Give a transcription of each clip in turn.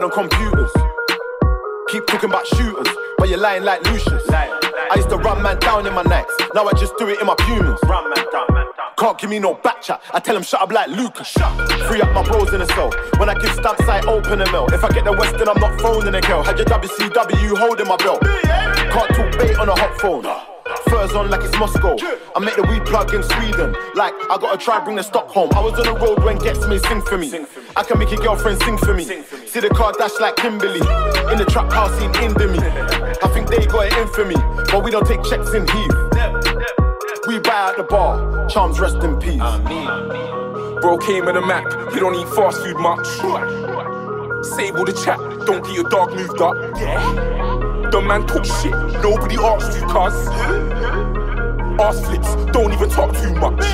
bad on computers. Keep talking about shooters, but you're lying like Lucius. I used to run man down in my necks, now I just do it in my Pumas. Run man down, man down. Can't give me no back chat, I tell him shut up like Lucas. Shut. Free up my bros in the cell. When I give stamps, I open a mill. If I get the West, then I'm not phoning a girl. Had your WCW holding my belt. Can't talk bait on a hot phone. Furs on like it's Moscow. I make the weed plug in Sweden. Like I gotta try bring the Stockholm. I was on the road when Gets Me sing for me. I can make your girlfriend sing for me. See the car dash like Kimberly. In the trap house in Indomie. I think they got it in for me, but we don't take checks in Heath. We buy at the bar. Charms rest in peace. Bro came with a Mac, he don't eat fast food much. Save all the chat, don't get your dog moved up. The man talk shit, nobody asked you, cuz. Ass flips, don't even talk too much.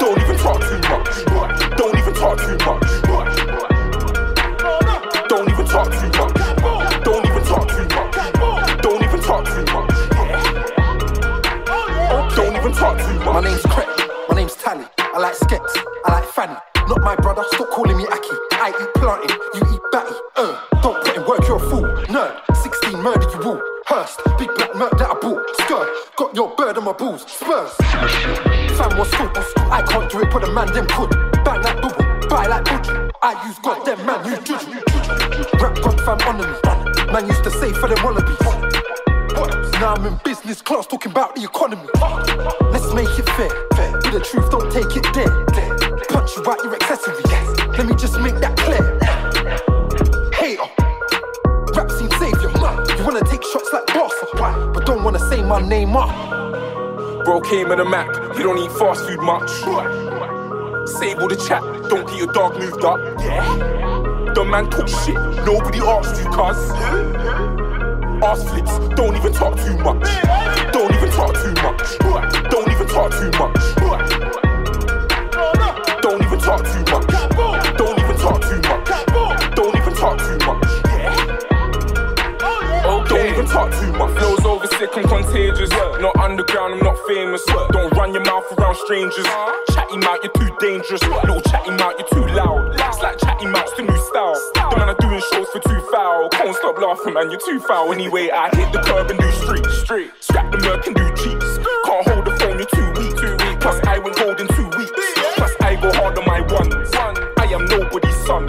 Don't even talk too much. Don't even talk too much. Don't even talk too much. Don't even talk too much. Don't even talk too much. Don't even talk too much. My name's Craig, my name's Tally. I like skets, I like Fanny. Not my brother, stop calling me Aki. I eat planting, you eat batty. Uh, Hurst, big black murk that I bought. Skirt, got your bird on my balls. Spurs. Fam was good, I can't do it, but a man them could. Bang like bubble, buy like budgie. I use goddamn man, you juju. Rap god fam on me. Man used to say for them wallabies. Now I'm in business class talking about the economy. Let's make it fair. With the truth, don't take it there. Punch you out your accessories. Let me just make that clear. Shots like boss, but don't wanna say my name up. Bro came with a Mac, he don't eat fast food much. Save all the chat, don't get your dog moved up. Yeah? The man talk shit, nobody asked you, cuz. Ass flips, don't even talk too much. Don't even talk too much. Don't even talk too much. Don't even talk too much. Talk too much. Flows over sick and contagious. Not underground, I'm not famous. Don't run your mouth around strangers. Chatty mouth, you're too dangerous. Little chatty mouth, you're too loud. It's like chatty mouth's the new style. The man are doing shows for too foul. Can't stop laughing, man, you're too foul. Anyway, I hit the curb and do street. Street. Scrap the merc and do cheats. Can't hold the phone, you're too weak. Too weak. Plus, I went gold in two weeks. Plus, I go hard on my ones. I am nobody's son.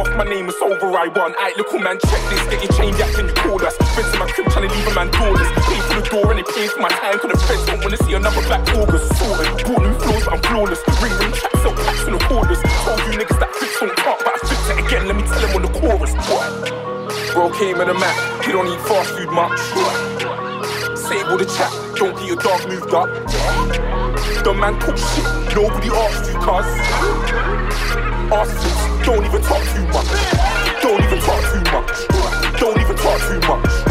Off my name, it's over, I won. Aight, little man, check this. Get your chain back and you call us. Friends in my crib trying to leave a man doorless. Pay for the door and pay for my time. Cause the friends don't wanna see another black August. Sorted. Bought new floors, but I'm flawless. Ring ring tracks, sell packs in the quarters. Told you niggas that fix don't talk, but I fix it again. Let me tell them on the chorus. What? Bro came in a map. he don't eat fast food much. All the chat, don't get your dog moved up. The man talk shit, nobody asked you, cuz. Don't even talk too much. Don't even talk too much. Don't even talk too much.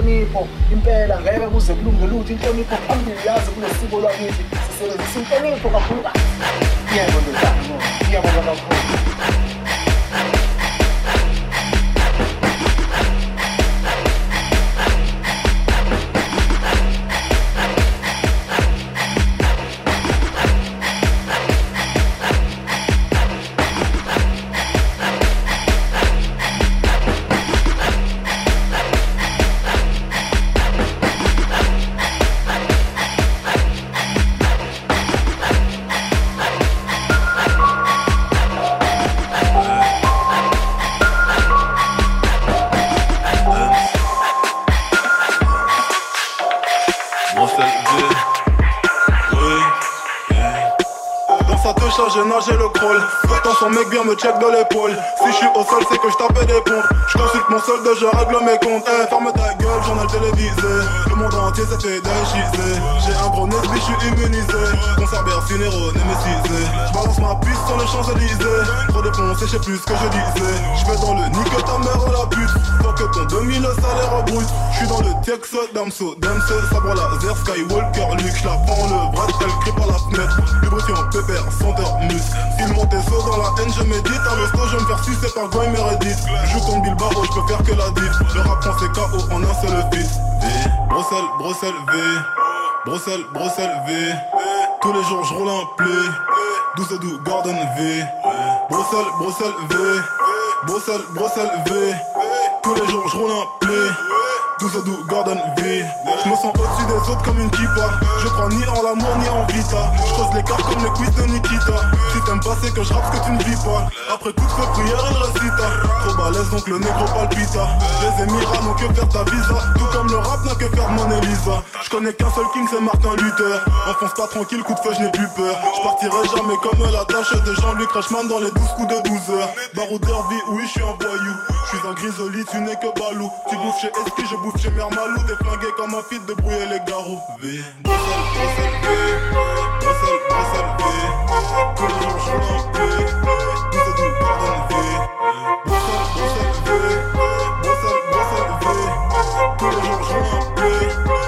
Inhlonipho impela ngeke kuze kulunge lutho inhlonipho Némécisé. Je balance ma piste sur les Champs-Élysées. Trop défoncé, je sais plus ce que je disais. Je vais dans le nique ta mère la pute. Faut que ton 2000 salaire brut. Je suis dans le Texas, Damso, Damso, sabre laser, Skywalker, Luke. Je la prends le bras, elle crie par la fenêtre. Lubrifiant, pépère, senteur, mus. Il monte et saut dans la haine, je médite. À l'hosto, je me faire sucer par Goy Meredith. Joue ton Bilbao, je peux faire que la diff. Le rap c'est KO en un seul fils. V, Bruxelles, Bruxelles, V. Bruxelles, Bruxelles, V. Tous les jours, je roule un play. 12 doux, Gordon V. Bruxelles, Bruxelles, V. Bruxelles, Bruxelles, V. Tous les jours, je roule un play. 12 doux, Gordon V. Je me sens au-dessus des autres comme une kippa. Je crois ni en l'amour ni en vita. Je creuse les cartes comme le quiz de Nikita. Si t'aimes pas, c'est que je rappe que tu ne vis pas. Après coup de feu, prière, il récita. Trop balèze, donc le négro palpita. Les émirats n'ont que faire ta visa. Tout comme le rap n'a que faire mon Elisa. Je connais qu'un seul king, c'est Martin Luther. Enfonce pas tranquille, coup de feu, je n'ai plus peur. Je partirai jamais comme la tâche de Jean-Luc Reichmann dans les 12 coups de 12 heures. Baroudeur vie, oui, je suis un voyou. Je suis un grisoli, tu n'es que balou. Tu bouffes chez Eski, je bouffe chez Mère Malou. Des flingués comme un fils de brouiller les garrots. V, Bruxelles, Bruxelles, V. Bruxelles, Bruxelles, V. Tous les jours, je m'en paix. 12 12, pardon, V. Bruxelles, Bruxelles, V. Bruxelles, Bruxelles, V. Tous les jours, je m'en paix.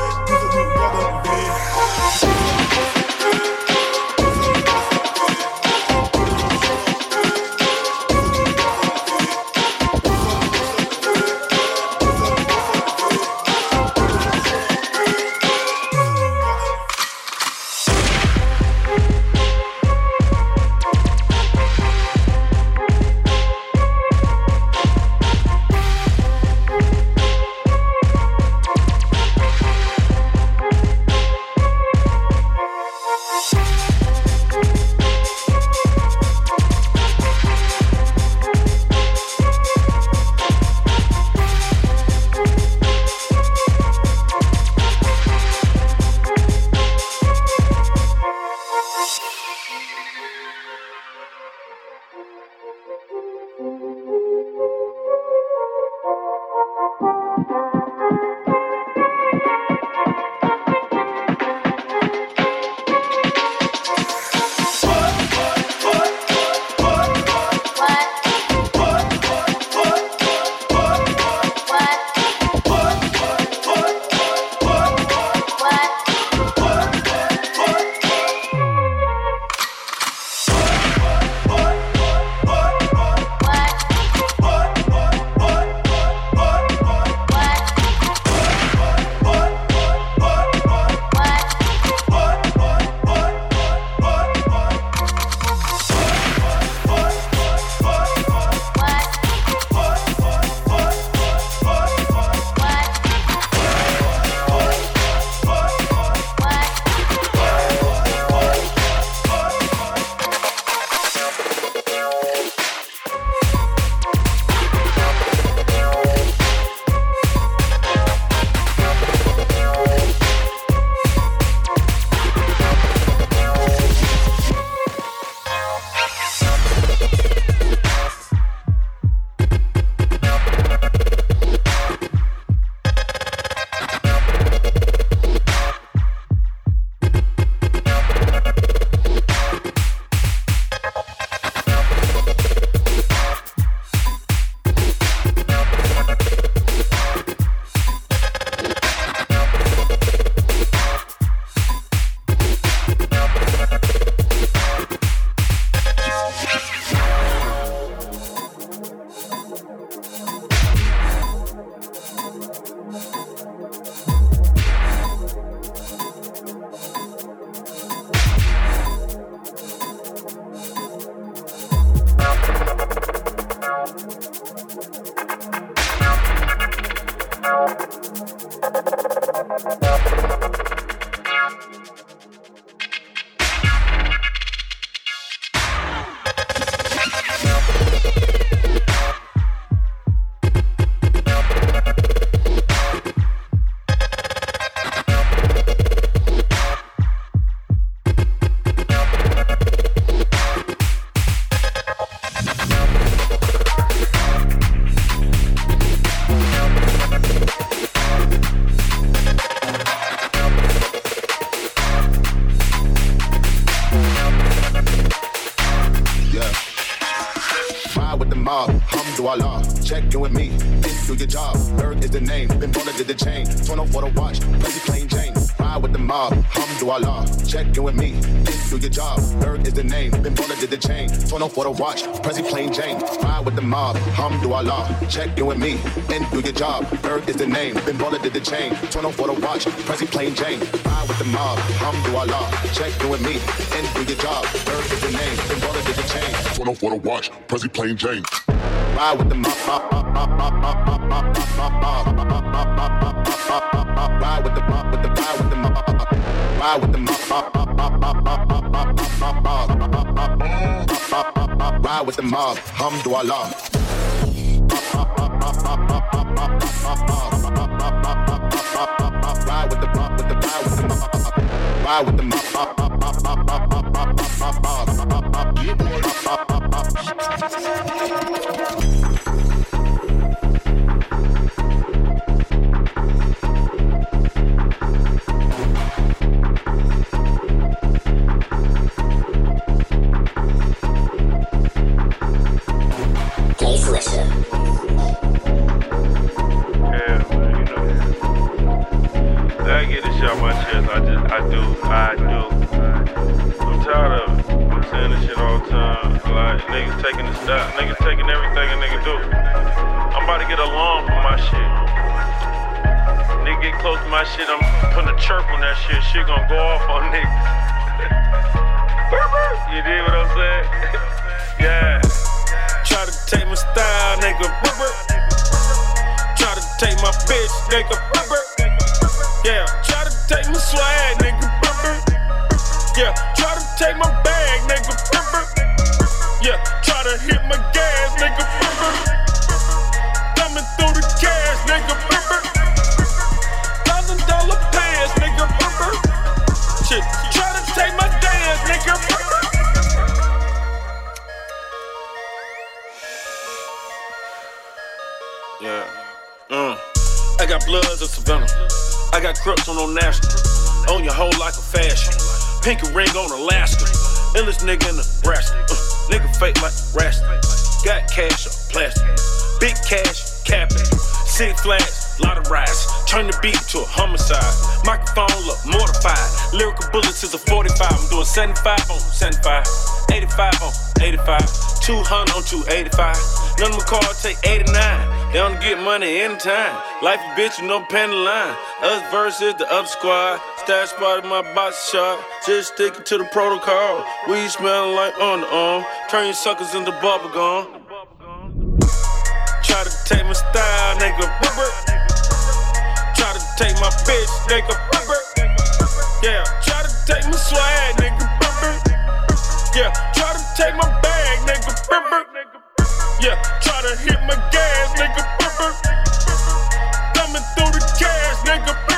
Alhamdulillah. Check in with me, do your job. Berg is the name, been baller did the chain. Turn off for the watch, Prezi plain Jane. Ride with the mob, Alhamdulillah. Check in with me, and do your job. Berg is the name, been baller did the chain. Turn off for the watch, Prezi plain Jane. Ride with the mob, Alhamdulillah. Check in with me, and do your job. Berg is the name, been baller did the chain. Turn off for the watch, Prezi plain Jane. Ride with the mob. Ride with the mob, with the ride with the mob. Ride with the mob. Ride with the mob. Alhamdulillah. Ride with the mob, ride with the mob. Ride with the Yeah, I just, I do, I do. I'm tired of it. I'm saying this shit all the time. Like, niggas taking the stop, niggas taking everything a nigga do. I'm about to get a alarm for my shit. Nigga get close to my shit, I'm putting a chirp on that shit. Shit gonna go off on niggas. you dig what I'm saying? yeah. Try to take my style, nigga. Try to take my bitch, nigga. Yeah, try to take my swag, nigga. Yeah, try to take my bag, nigga. Yeah, try to hit my gas, nigga. Coming through the cash, nigga. Thousand dollar pants, nigga. Shit, try to take my dance, nigga. Yeah. Uh. I got bloods of Savannah. I got crooks on no national. Own your whole like a fashion. Pinky ring on Alaska. Illest nigga in Nebraska. Uh, nigga fake like Rasta. Got cash or plastic. Big cash, capping. City flags, lot of rides. Turn the beat to a homicide. Microphone look mortified. Lyrical bullets is a 45. I'm doing 75 on 75. 85 on 85. 200 on 285. None of my cars take 89. They don't get money anytime. Life a bitch with no pen line. Us versus the up squad. Stash spot in my box shot. Just sticking to the protocol. We smelling like on the underarm. Turn your suckers into bubble gum. Try to take my style, nigga. Try to take my bitch, nigga. Yeah, try to take my swag, nigga. Yeah, try to take my bag, nigga. Yeah, try to hit my gas, nigga. Coming through the cash, nigga.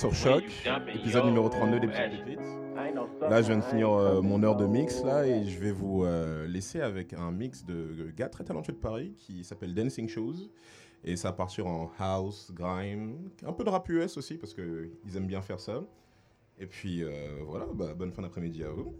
sur Choc, épisode numéro 32 des Petites Pépites. Là, je viens de finir euh, mon heure de mix là et je vais vous euh, laisser avec un mix de gars très talentueux de Paris qui s'appelle Dancing Shoes et ça part sur en house, grime, un peu de rap US aussi parce que ils aiment bien faire ça. Et puis euh, voilà, bah, bonne fin d'après-midi à vous.